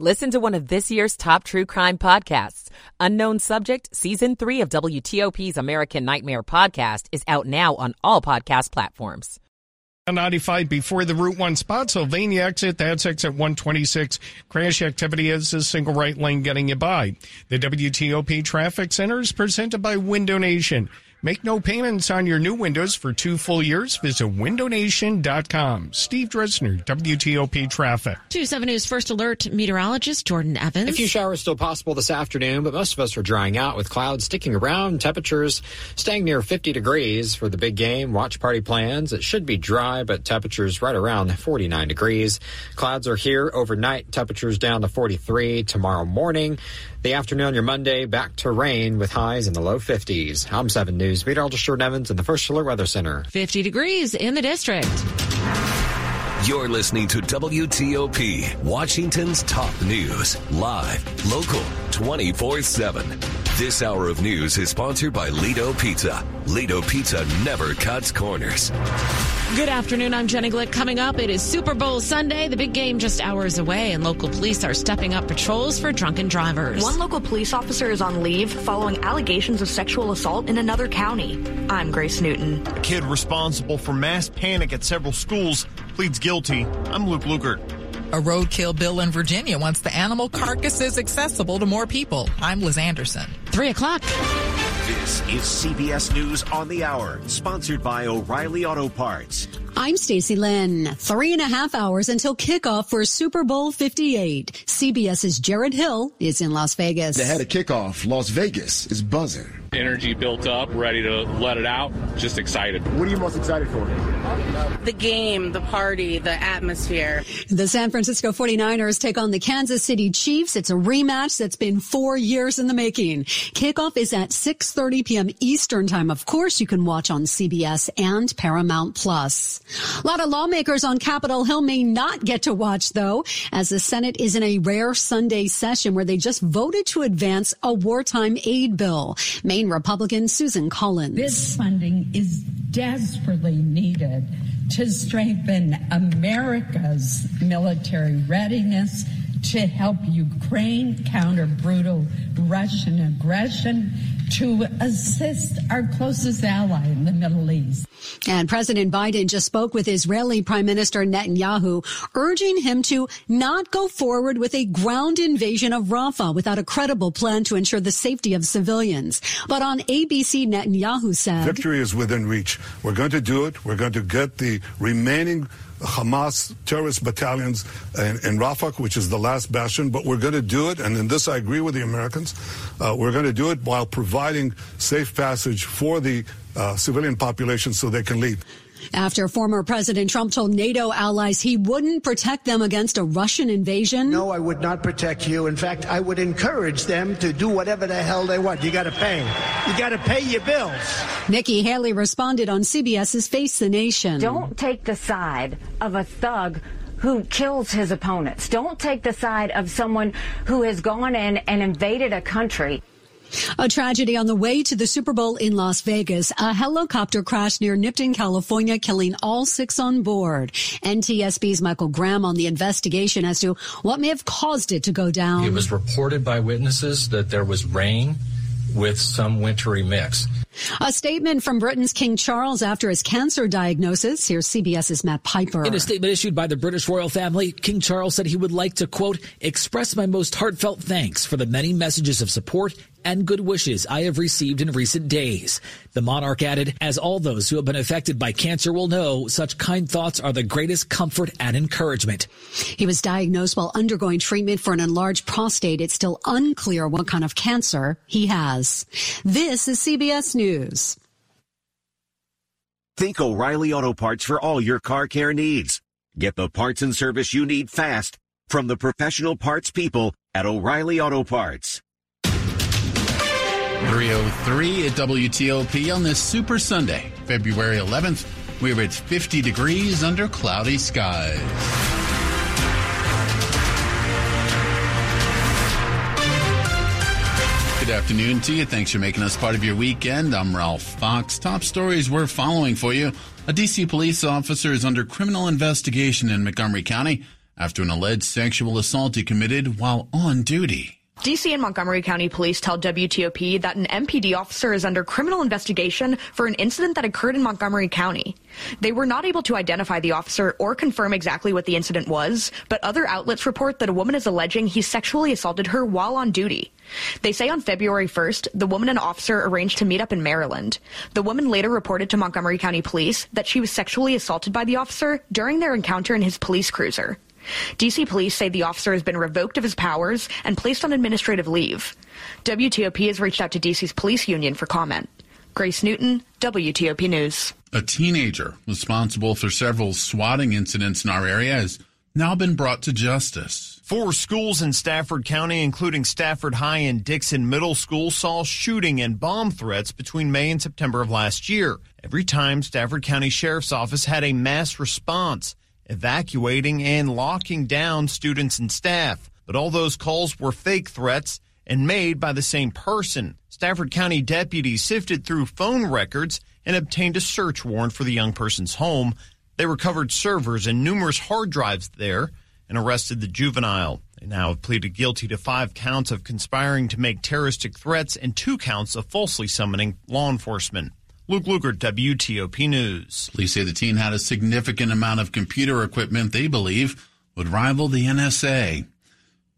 Listen to one of this year's top true crime podcasts. Unknown Subject, Season 3 of WTOP's American Nightmare podcast is out now on all podcast platforms. 95 before the Route 1 Spotsylvania exit. That's exit 126. Crash activity is a single right lane getting you by. The WTOP Traffic Center is presented by Window Nation. Make no payments on your new windows for two full years. Visit windownation.com. Steve Dresner, WTOP Traffic. 2 7 News First Alert meteorologist Jordan Evans. A few showers still possible this afternoon, but most of us are drying out with clouds sticking around. Temperatures staying near 50 degrees for the big game. Watch party plans. It should be dry, but temperatures right around 49 degrees. Clouds are here overnight. Temperatures down to 43 tomorrow morning. The afternoon, your Monday, back to rain with highs in the low 50s. I'm 7 News meteorologist Jordan Evans in the First Alert Weather Center. 50 degrees in the district. You're listening to WTOP, Washington's top news, live, local, 24 7. This hour of news is sponsored by Lido Pizza. Lido Pizza never cuts corners. Good afternoon. I'm Jenny Glick. Coming up, it is Super Bowl Sunday. The big game just hours away, and local police are stepping up patrols for drunken drivers. One local police officer is on leave following allegations of sexual assault in another county. I'm Grace Newton. A kid responsible for mass panic at several schools pleads guilty. I'm Luke Lukert. A roadkill bill in Virginia wants the animal carcasses accessible to more people. I'm Liz Anderson. Three o'clock. This is CBS News on the Hour, sponsored by O'Reilly Auto Parts. I'm Stacy Lynn. Three and a half hours until kickoff for Super Bowl 58. CBS's Jared Hill is in Las Vegas. Ahead of kickoff, Las Vegas is buzzing. Energy built up, ready to let it out. Just excited. What are you most excited for? The game, the party, the atmosphere. The San Francisco 49ers take on the Kansas City Chiefs. It's a rematch that's been four years in the making. Kickoff is at 6.30 p.m. Eastern time. Of course, you can watch on CBS and Paramount Plus. A lot of lawmakers on Capitol Hill may not get to watch though, as the Senate is in a rare Sunday session where they just voted to advance a wartime aid bill. Maine Republican Susan Collins. This funding is desperately needed to strengthen America's military readiness to help Ukraine counter brutal Russian aggression, to assist our closest ally in the Middle East. And President Biden just spoke with Israeli Prime Minister Netanyahu, urging him to not go forward with a ground invasion of Rafah without a credible plan to ensure the safety of civilians. But on ABC, Netanyahu said, Victory is within reach. We're going to do it. We're going to get the remaining Hamas terrorist battalions in, in, Rafah, which is the last bastion, but we're going to do it, and in this I agree with the Americans. Uh, we're going to do it while providing safe passage for the uh, civilian population so they can leave. After former President Trump told NATO allies he wouldn't protect them against a Russian invasion. No, I would not protect you. In fact, I would encourage them to do whatever the hell they want. You got to pay. You got to pay your bills. Nikki Haley responded on CBS's Face the Nation. Don't take the side of a thug who kills his opponents. Don't take the side of someone who has gone in and invaded a country. A tragedy on the way to the Super Bowl in Las Vegas. A helicopter crashed near Nipton, California, killing all six on board. NTSB's Michael Graham on the investigation as to what may have caused it to go down. It was reported by witnesses that there was rain with some wintry mix. A statement from Britain's King Charles after his cancer diagnosis. Here's CBS's Matt Piper. In a statement issued by the British royal family, King Charles said he would like to, quote, express my most heartfelt thanks for the many messages of support and good wishes I have received in recent days. The monarch added, as all those who have been affected by cancer will know, such kind thoughts are the greatest comfort and encouragement. He was diagnosed while undergoing treatment for an enlarged prostate. It's still unclear what kind of cancer he has. This is CBS News. Think O'Reilly Auto Parts for all your car care needs. Get the parts and service you need fast from the professional parts people at O'Reilly Auto Parts. 303 at WTOP on this Super Sunday, February 11th. We're at 50 degrees under cloudy skies. Good afternoon to you. Thanks for making us part of your weekend. I'm Ralph Fox. Top stories we're following for you. A DC police officer is under criminal investigation in Montgomery County after an alleged sexual assault he committed while on duty. DC and Montgomery County Police tell WTOP that an MPD officer is under criminal investigation for an incident that occurred in Montgomery County. They were not able to identify the officer or confirm exactly what the incident was, but other outlets report that a woman is alleging he sexually assaulted her while on duty. They say on February 1st, the woman and officer arranged to meet up in Maryland. The woman later reported to Montgomery County Police that she was sexually assaulted by the officer during their encounter in his police cruiser. DC police say the officer has been revoked of his powers and placed on administrative leave. WTOP has reached out to DC's police union for comment. Grace Newton, WTOP News. A teenager responsible for several swatting incidents in our area has now been brought to justice. Four schools in Stafford County, including Stafford High and Dixon Middle School, saw shooting and bomb threats between May and September of last year. Every time Stafford County Sheriff's Office had a mass response, evacuating and locking down students and staff. But all those calls were fake threats and made by the same person. Stafford County deputies sifted through phone records and obtained a search warrant for the young person's home. They recovered servers and numerous hard drives there and arrested the juvenile. They now have pleaded guilty to five counts of conspiring to make terroristic threats and two counts of falsely summoning law enforcement. Luke Lukert, WTOP News. Police say the teen had a significant amount of computer equipment they believe would rival the NSA.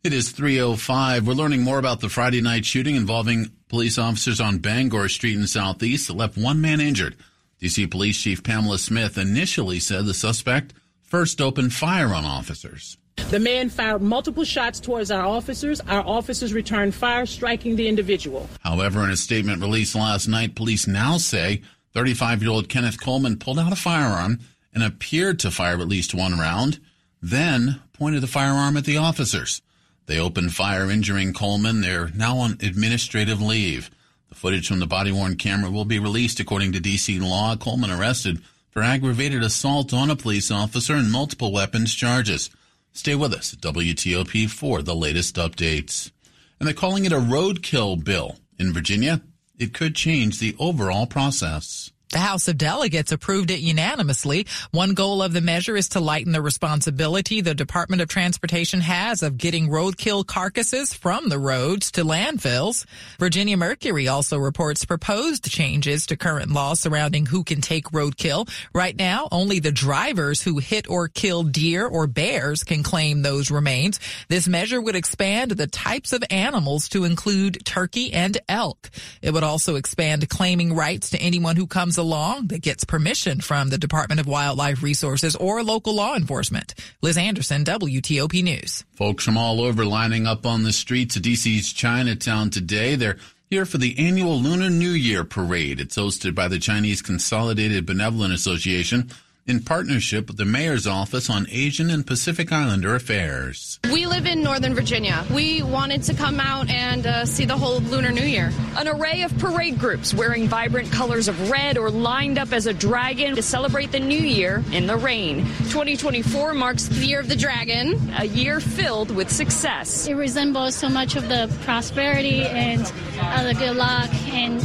It is 305. We're learning more about the Friday night shooting involving police officers on Bangor Street in Southeast that left one man injured. DC Police Chief Pamela Smith initially said the suspect first opened fire on officers. The man fired multiple shots towards our officers. Our officers returned fire, striking the individual. However, in a statement released last night, police now say 35 year old Kenneth Coleman pulled out a firearm and appeared to fire at least one round, then pointed the firearm at the officers. They opened fire, injuring Coleman. They're now on administrative leave. The footage from the body worn camera will be released according to DC law. Coleman arrested for aggravated assault on a police officer and multiple weapons charges. Stay with us at WTOP for the latest updates. And they're calling it a roadkill bill. In Virginia, it could change the overall process. The House of Delegates approved it unanimously. One goal of the measure is to lighten the responsibility the Department of Transportation has of getting roadkill carcasses from the roads to landfills. Virginia Mercury also reports proposed changes to current law surrounding who can take roadkill. Right now, only the drivers who hit or kill deer or bears can claim those remains. This measure would expand the types of animals to include turkey and elk. It would also expand claiming rights to anyone who comes along that gets permission from the Department of Wildlife Resources or local law enforcement. Liz Anderson, WTOP News. Folks from all over lining up on the streets of DC's Chinatown today. They're here for the annual Lunar New Year parade. It's hosted by the Chinese Consolidated Benevolent Association in partnership with the Mayor's Office on Asian and Pacific Islander Affairs. We live in Northern Virginia. We wanted to come out and uh, see the whole Lunar New Year. An array of parade groups wearing vibrant colors of red or lined up as a dragon to celebrate the new year in the rain. 2024 marks the year of the dragon, a year filled with success. It resembles so much of the prosperity and uh, the good luck and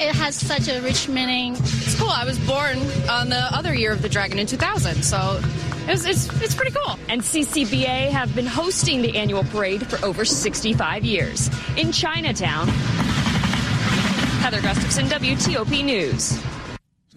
it has such a rich meaning. It's cool. I was born on the other year of the dragon in 2000, so it was, it's, it's pretty cool. And CCBA have been hosting the annual parade for over 65 years. In Chinatown, Heather Gustafson, WTOP News.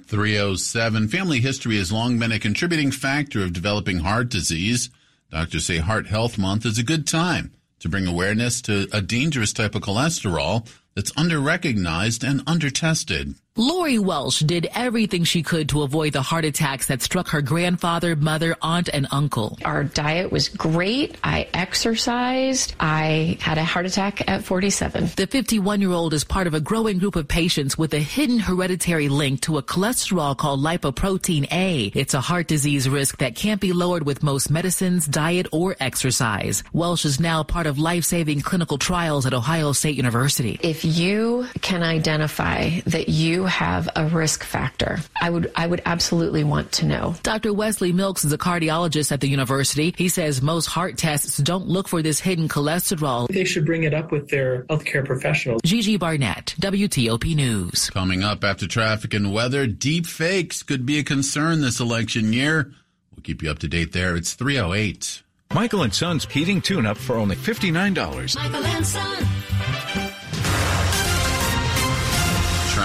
307. Family history has long been a contributing factor of developing heart disease. Doctors say Heart Health Month is a good time to bring awareness to a dangerous type of cholesterol that's under recognized and under tested. Lori Welsh did everything she could to avoid the heart attacks that struck her grandfather, mother, aunt, and uncle. Our diet was great. I exercised. I had a heart attack at 47. The 51 year old is part of a growing group of patients with a hidden hereditary link to a cholesterol called lipoprotein A. It's a heart disease risk that can't be lowered with most medicines, diet, or exercise. Welsh is now part of life saving clinical trials at Ohio State University. If you can identify that you have a risk factor, I would I would absolutely want to know. Dr. Wesley Milks is a cardiologist at the university. He says most heart tests don't look for this hidden cholesterol. They should bring it up with their healthcare professionals. Gigi Barnett, WTOP News. Coming up after traffic and weather, deep fakes could be a concern this election year. We'll keep you up to date there. It's 308. Michael and Son's heating tune up for only $59. Michael and Son.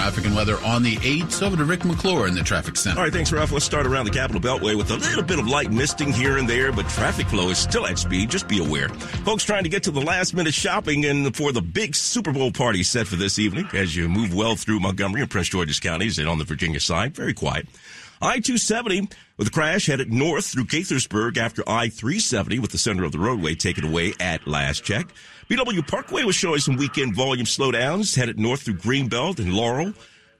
Traffic and weather on the 8s. Over to Rick McClure in the traffic center. All right, thanks, Ralph. Let's start around the Capital Beltway with a little bit of light misting here and there, but traffic flow is still at speed. Just be aware. Folks trying to get to the last minute shopping and for the big Super Bowl party set for this evening as you move well through Montgomery and Prince George's counties and on the Virginia side. Very quiet. I-270 with a crash headed north through Gaithersburg after I-370 with the center of the roadway taken away at last check. BW Parkway was showing some weekend volume slowdowns headed north through Greenbelt and Laurel.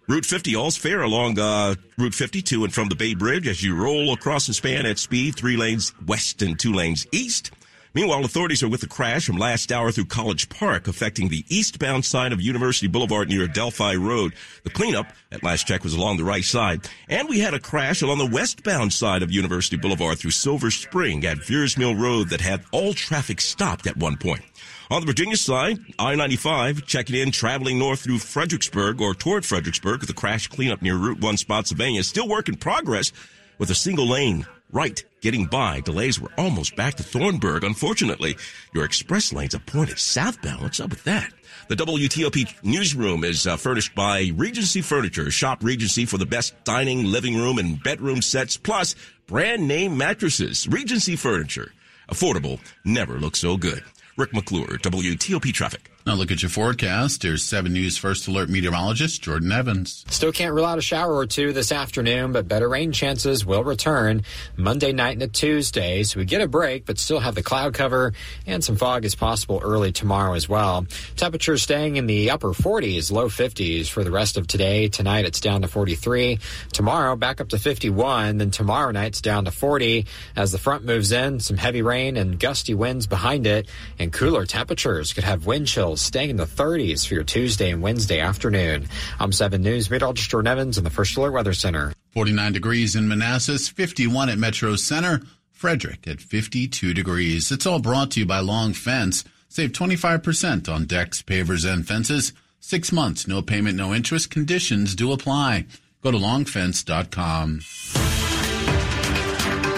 Route 50 all's fair along uh, Route 52 and from the Bay Bridge as you roll across the span at speed, three lanes west and two lanes east. Meanwhile, authorities are with the crash from last hour through College Park, affecting the eastbound side of University Boulevard near Delphi Road. The cleanup at last check was along the right side. And we had a crash along the westbound side of University Boulevard through Silver Spring at Veirs Mill Road that had all traffic stopped at one point. On the Virginia side, I-95 checking in, traveling north through Fredericksburg or toward Fredericksburg with a crash cleanup near Route 1 Spotsylvania. Still work in progress with a single lane right getting by. Delays were almost back to Thornburg. Unfortunately, your express lanes are pointed southbound. What's up with that? The WTOP newsroom is uh, furnished by Regency Furniture. Shop Regency for the best dining, living room, and bedroom sets, plus brand name mattresses. Regency Furniture. Affordable, never looks so good. Rick McClure, WTOP Traffic. Now look at your forecast. Here's 7 News First Alert meteorologist Jordan Evans. Still can't rule out a shower or two this afternoon, but better rain chances will return Monday night into Tuesday. So we get a break, but still have the cloud cover and some fog is possible early tomorrow as well. Temperatures staying in the upper 40s, low 50s for the rest of today. Tonight it's down to 43. Tomorrow back up to 51. Then tomorrow night's down to 40 as the front moves in. Some heavy rain and gusty winds behind it and cooler temperatures could have wind chills staying in the 30s for your Tuesday and Wednesday afternoon. I'm 7 News meteorologist Jordan Evans in the First Alert Weather Center. 49 degrees in Manassas, 51 at Metro Center, Frederick at 52 degrees. It's all brought to you by Long Fence. Save 25% on decks, pavers, and fences. Six months, no payment, no interest. Conditions do apply. Go to longfence.com.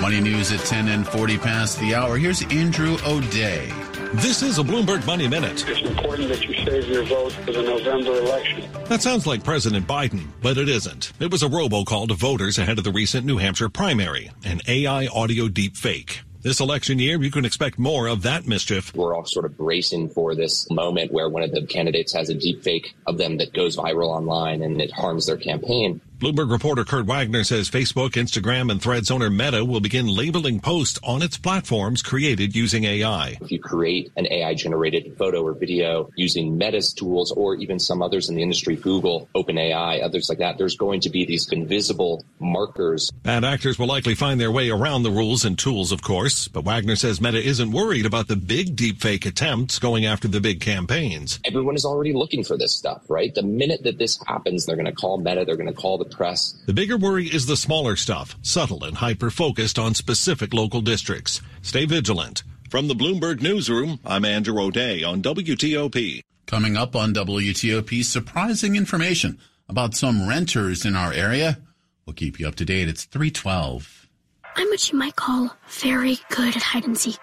Money news at 10 and 40 past the hour. Here's Andrew O'Day. This is a Bloomberg Money Minute. It's important that you save your vote for the November election. That sounds like President Biden, but it isn't. It was a robocall to voters ahead of the recent New Hampshire primary, an AI audio deep fake. This election year, you can expect more of that mischief. We're all sort of bracing for this moment where one of the candidates has a deep fake of them that goes viral online and it harms their campaign. Bloomberg reporter Kurt Wagner says Facebook, Instagram, and Threads owner Meta will begin labeling posts on its platforms created using AI. If you create an AI generated photo or video using Meta's tools or even some others in the industry, Google, OpenAI, others like that, there's going to be these invisible markers. Bad actors will likely find their way around the rules and tools, of course, but Wagner says Meta isn't worried about the big deepfake attempts going after the big campaigns. Everyone is already looking for this stuff, right? The minute that this happens, they're going to call Meta, they're going to call the press. The bigger worry is the smaller stuff, subtle and hyper focused on specific local districts. Stay vigilant. From the Bloomberg Newsroom, I'm Andrew O'Day on WTOP. Coming up on WTOP, surprising information about some renters in our area. We'll keep you up to date. It's 312. I'm what you might call very good at hide and seek.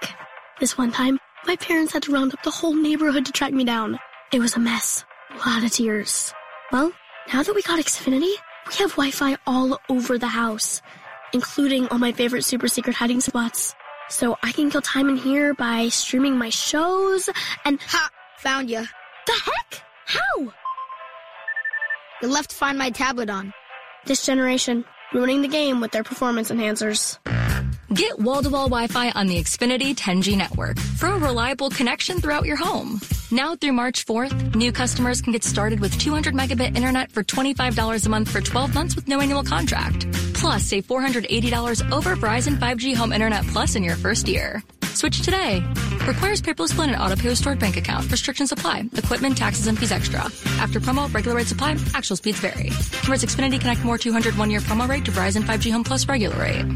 This one time, my parents had to round up the whole neighborhood to track me down. It was a mess. A lot of tears. Well, now that we got Xfinity, we have Wi-Fi all over the house, including all my favorite super secret hiding spots. So I can kill time in here by streaming my shows and- Ha! Found you. The heck? How? the left to Find My tablet on. This generation, ruining the game with their performance enhancers. Get wall-to-wall Wi-Fi on the Xfinity 10G network for a reliable connection throughout your home. Now through March 4th, new customers can get started with 200 megabit internet for $25 a month for 12 months with no annual contract. Plus, save $480 over Verizon 5G Home Internet Plus in your first year. Switch today. Requires paperless plan and auto pay stored bank account. Restrictions apply. Equipment, taxes, and fees extra. After promo, regular rate supply. Actual speeds vary. Converts Xfinity Connect More 200 one year promo rate to Verizon 5G Home Plus regular rate.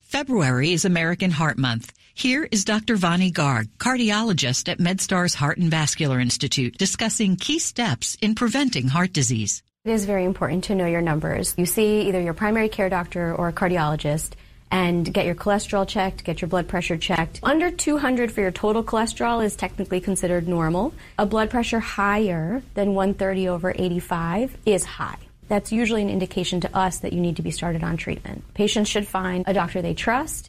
February is American Heart Month. Here is Dr. Vani Garg, cardiologist at MedStar's Heart and Vascular Institute, discussing key steps in preventing heart disease. It is very important to know your numbers. You see either your primary care doctor or a cardiologist and get your cholesterol checked, get your blood pressure checked. Under 200 for your total cholesterol is technically considered normal. A blood pressure higher than 130 over 85 is high that's usually an indication to us that you need to be started on treatment. Patients should find a doctor they trust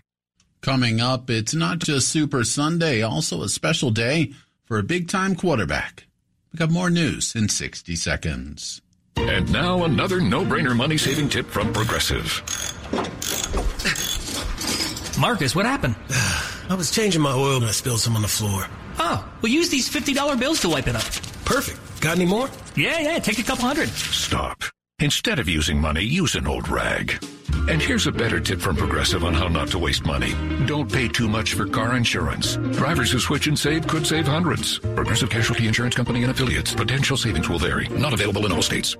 Coming up, it's not just Super Sunday, also a special day for a big time quarterback. We got more news in 60 seconds. And now another no brainer money saving tip from Progressive. Marcus, what happened? I was changing my oil and I spilled some on the floor. Oh, well, use these $50 bills to wipe it up. Perfect. Got any more? Yeah, yeah, take a couple hundred. Stop. Instead of using money, use an old rag. And here's a better tip from Progressive on how not to waste money. Don't pay too much for car insurance. Drivers who switch and save could save hundreds. Progressive Casualty Insurance Company and affiliates. Potential savings will vary. Not available in all states.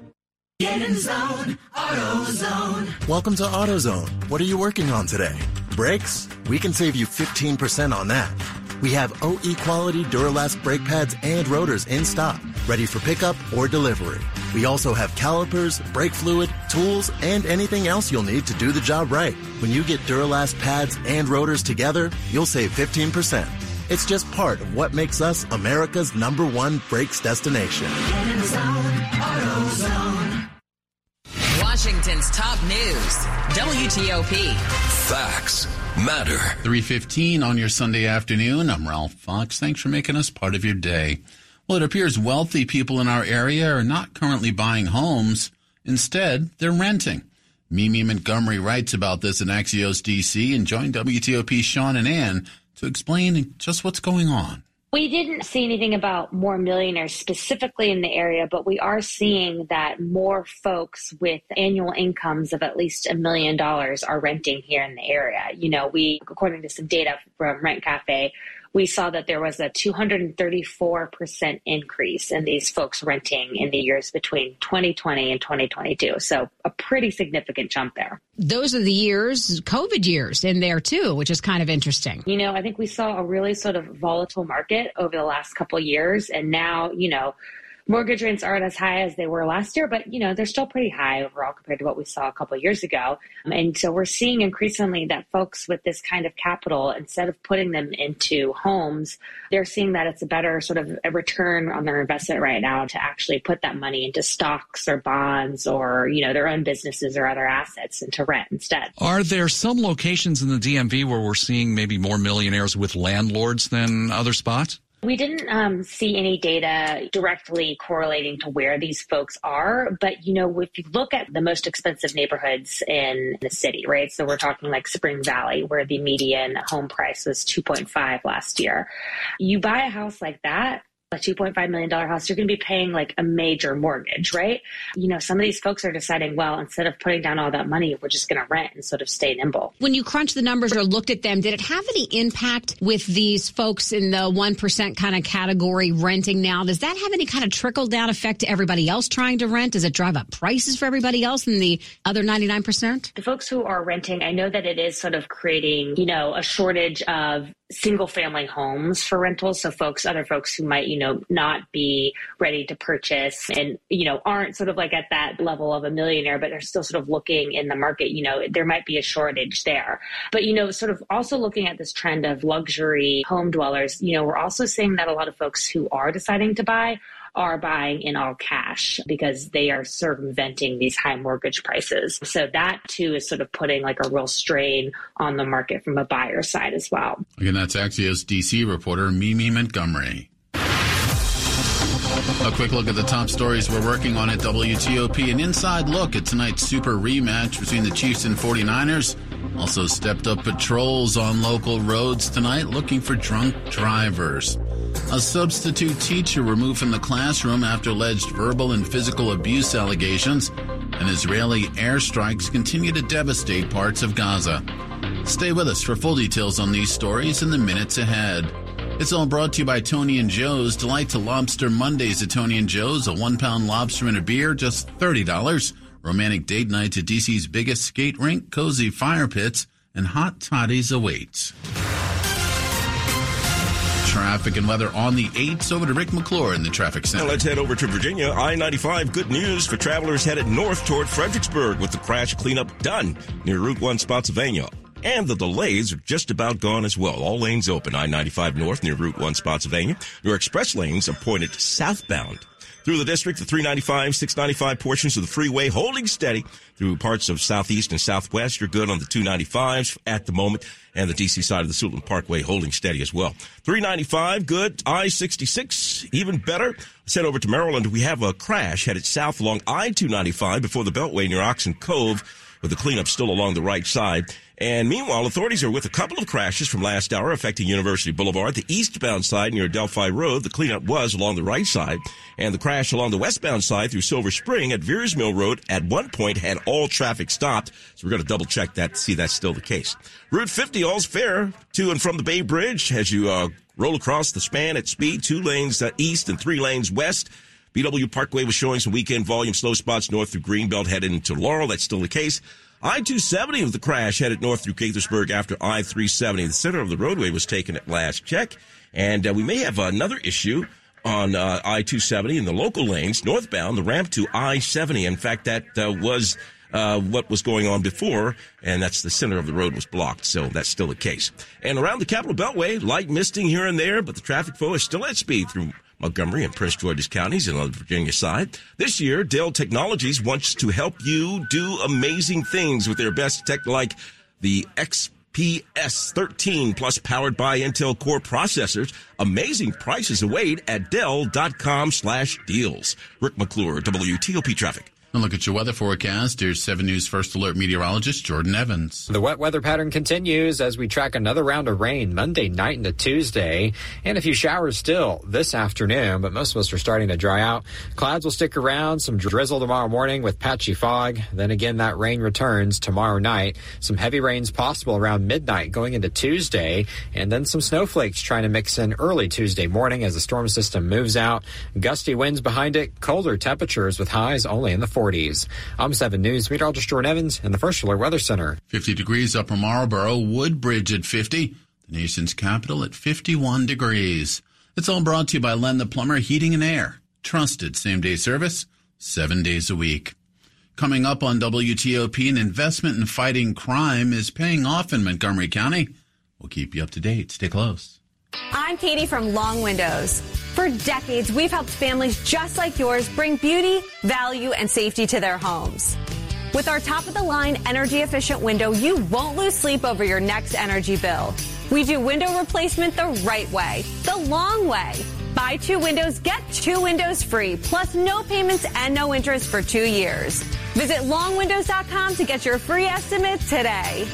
Get in zone, AutoZone. Welcome to AutoZone. What are you working on today? Brakes? We can save you 15% on that. We have OE quality Duralast brake pads and rotors in stock, ready for pickup or delivery. We also have calipers, brake fluid, tools, and anything else you'll need to do the job right. When you get Duralast pads and rotors together, you'll save 15%. It's just part of what makes us America's number one brakes destination. Washington's top news, WTOP. Facts matter. 315 on your Sunday afternoon. I'm Ralph Fox. Thanks for making us part of your day. Well, it appears wealthy people in our area are not currently buying homes. Instead, they're renting. Mimi Montgomery writes about this in Axios DC and joined WTOP Sean and Ann to explain just what's going on. We didn't see anything about more millionaires specifically in the area, but we are seeing that more folks with annual incomes of at least a million dollars are renting here in the area. You know, we, according to some data from Rent Cafe, we saw that there was a 234% increase in these folks renting in the years between 2020 and 2022. So a pretty significant jump there. Those are the years, COVID years in there too, which is kind of interesting. You know, I think we saw a really sort of volatile market over the last couple years. And now, you know, mortgage rates aren't as high as they were last year, but you know they're still pretty high overall compared to what we saw a couple years ago. Um, and so we're seeing increasingly that folks with this kind of capital, instead of putting them into homes, they're seeing that it's a better sort of a return on their investment right now to actually put that money into stocks or bonds or you know their own businesses or other assets and to rent instead. Are there some locations in the DMV where we're seeing maybe more millionaires with landlords than other spots? We didn't um, see any data directly correlating to where these folks are, but you know, if you look at the most expensive neighborhoods in the city, right? So we're talking like Spring Valley, where the median home price was 2.5 last year. You buy a house like that, a $2.5 million house, you're going to be paying like a major mortgage, right? You know, some of these folks are deciding, well, instead of putting down all that money, we're just going to rent and sort of stay nimble. When you crunch the numbers or looked at them, did it have any impact with these folks in the 1% kind of category renting now? Does that have any kind of trickle down effect to everybody else trying to rent? Does it drive up prices for everybody else in the other 99%? The folks who are renting, I know that it is sort of creating, you know, a shortage of single family homes for rentals. So folks, other folks who might, you know, not be ready to purchase and, you know, aren't sort of like at that level of a millionaire, but they're still sort of looking in the market, you know, there might be a shortage there. But, you know, sort of also looking at this trend of luxury home dwellers, you know, we're also seeing that a lot of folks who are deciding to buy are buying in all cash because they are circumventing these high mortgage prices. So that too is sort of putting like a real strain on the market from a buyer side as well. Again, that's Axios DC reporter Mimi Montgomery. A quick look at the top stories we're working on at WTOP. An inside look at tonight's super rematch between the Chiefs and 49ers. Also stepped up patrols on local roads tonight looking for drunk drivers. A substitute teacher removed from the classroom after alleged verbal and physical abuse allegations. And Israeli airstrikes continue to devastate parts of Gaza. Stay with us for full details on these stories in the minutes ahead. It's all brought to you by Tony and Joe's. Delight to Lobster Mondays at Tony and Joe's. A one pound lobster and a beer, just $30. Romantic date nights at DC's biggest skate rink, cozy fire pits, and hot toddies awaits. Traffic and weather on the 8s. Over to Rick McClure in the traffic center. Now let's head over to Virginia. I 95. Good news for travelers headed north toward Fredericksburg with the crash cleanup done near Route 1 Spotsylvania. And the delays are just about gone as well. All lanes open. I 95 north near Route 1 Spotsylvania. Your express lanes are pointed southbound through the district, the 395, 695 portions of the freeway holding steady through parts of southeast and southwest. You're good on the 295s at the moment and the DC side of the Suitland Parkway holding steady as well. 395, good. I-66, even better. Sent over to Maryland. We have a crash headed south along I-295 before the Beltway near Oxon Cove with the cleanup still along the right side. And meanwhile, authorities are with a couple of crashes from last hour affecting University Boulevard. The eastbound side near Delphi Road, the cleanup was along the right side. And the crash along the westbound side through Silver Spring at Veirs Mill Road at one point had all traffic stopped. So we're going to double check that to see that's still the case. Route 50, all's fair to and from the Bay Bridge as you uh, roll across the span at speed, two lanes uh, east and three lanes west. BW Parkway was showing some weekend volume slow spots north through Greenbelt headed into Laurel. That's still the case. I-270 of the crash headed north through Gaithersburg after I-370. The center of the roadway was taken at last check. And uh, we may have another issue on uh, I-270 in the local lanes northbound, the ramp to I-70. In fact, that uh, was uh, what was going on before, and that's the center of the road was blocked. So that's still the case. And around the Capital Beltway, light misting here and there, but the traffic flow is still at speed through Montgomery and Prince George's counties and on the Virginia side. This year, Dell Technologies wants to help you do amazing things with their best tech like the XPS 13 plus powered by Intel Core processors. Amazing prices await at Dell.com slash deals. Rick McClure, WTOP Traffic. And look at your weather forecast. Here's 7 News First Alert meteorologist Jordan Evans. The wet weather pattern continues as we track another round of rain Monday night into Tuesday, and a few showers still this afternoon, but most of us are starting to dry out. Clouds will stick around, some drizzle tomorrow morning with patchy fog. Then again, that rain returns tomorrow night. Some heavy rains possible around midnight going into Tuesday, and then some snowflakes trying to mix in early Tuesday morning as the storm system moves out. Gusty winds behind it, colder temperatures with highs only in the 40s. 40s. I'm 7 News meteorologist Jordan Evans in the First Alert Weather Center. 50 degrees upper Marlboro, Woodbridge at 50, the nation's capital at 51 degrees. It's all brought to you by Len the Plumber Heating and Air. Trusted same day service, seven days a week. Coming up on WTOP, an investment in fighting crime is paying off in Montgomery County. We'll keep you up to date. Stay close. I'm Katie from Long Windows. For decades, we've helped families just like yours bring beauty, value, and safety to their homes. With our top of the line energy efficient window, you won't lose sleep over your next energy bill. We do window replacement the right way, the long way. Buy two windows, get two windows free, plus no payments and no interest for two years. Visit longwindows.com to get your free estimate today.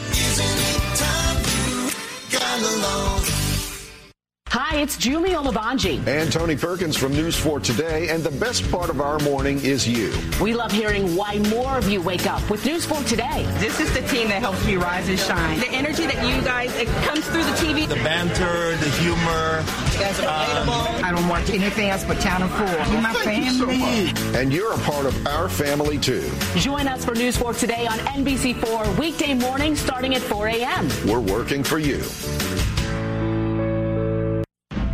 Hi, it's Julie Olabanji. And Tony Perkins from News 4 Today. And the best part of our morning is you. We love hearing why more of you wake up with News 4 Today. This is the team that helps me rise and shine. The energy that you guys, it comes through the TV. The banter, the humor. You guys are um, I don't watch anything else but Channel 4. You're my family. So and you're a part of our family, too. Join us for News 4 Today on NBC4 weekday morning starting at 4 a.m. We're working for you.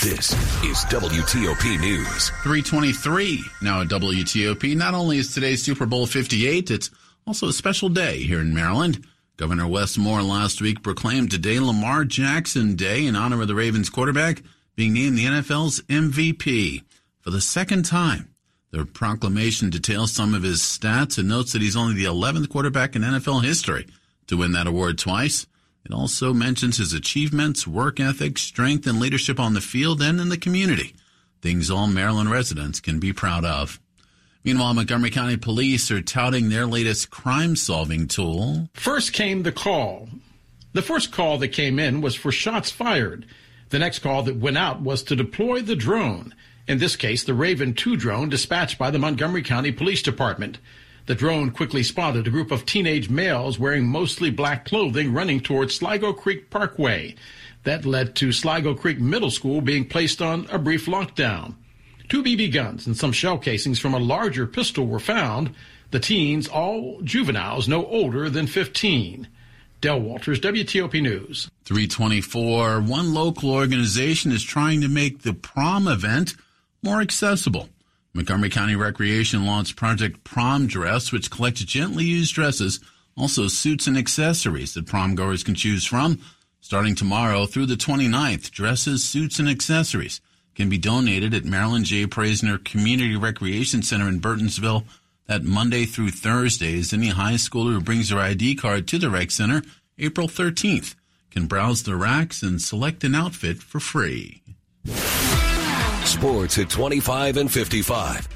This is WTOP News. 323 now at WTOP. Not only is today Super Bowl 58, it's also a special day here in Maryland. Governor Wes Moore last week proclaimed today Lamar Jackson Day in honor of the Ravens quarterback being named the NFL's MVP for the second time. The proclamation details some of his stats and notes that he's only the 11th quarterback in NFL history to win that award twice. It also mentions his achievements, work ethic, strength, and leadership on the field and in the community. Things all Maryland residents can be proud of. Meanwhile, Montgomery County Police are touting their latest crime solving tool. First came the call. The first call that came in was for shots fired. The next call that went out was to deploy the drone. In this case, the Raven 2 drone dispatched by the Montgomery County Police Department. The drone quickly spotted a group of teenage males wearing mostly black clothing running towards Sligo Creek Parkway. That led to Sligo Creek Middle School being placed on a brief lockdown. Two BB guns and some shell casings from a larger pistol were found. The teens, all juveniles, no older than 15. Dell Walters, WTOP News. 324. One local organization is trying to make the prom event more accessible. Montgomery County Recreation launched Project Prom Dress, which collects gently used dresses, also suits and accessories that prom goers can choose from. Starting tomorrow through the 29th, dresses, suits, and accessories can be donated at Marilyn J. Praisner Community Recreation Center in Burtonsville. That Monday through Thursdays, any high schooler who brings their ID card to the rec center April 13th can browse the racks and select an outfit for free. Sports at 25 and 55.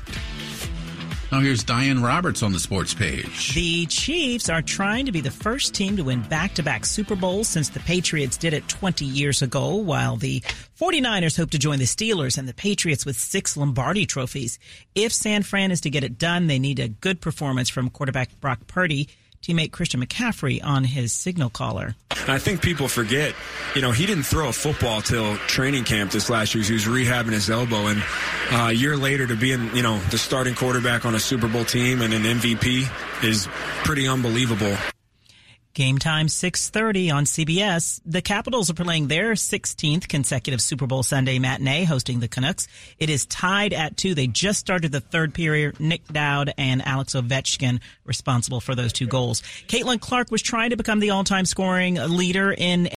Now here's Diane Roberts on the sports page. The Chiefs are trying to be the first team to win back-to-back Super Bowls since the Patriots did it 20 years ago, while the 49ers hope to join the Steelers and the Patriots with six Lombardi trophies. If San Fran is to get it done, they need a good performance from quarterback Brock Purdy teammate Christian McCaffrey on his signal caller. I think people forget, you know, he didn't throw a football till training camp this last year. He was rehabbing his elbow, and uh, a year later to be in, you know, the starting quarterback on a Super Bowl team and an MVP is pretty unbelievable. Game time 6:30 on CBS. The Capitals are playing their 16th consecutive Super Bowl Sunday matinee hosting the Canucks. It is tied at 2. They just started the third period. Nick Dowd and Alex Ovechkin responsible for those two goals. Caitlin Clark was trying to become the all-time scoring leader in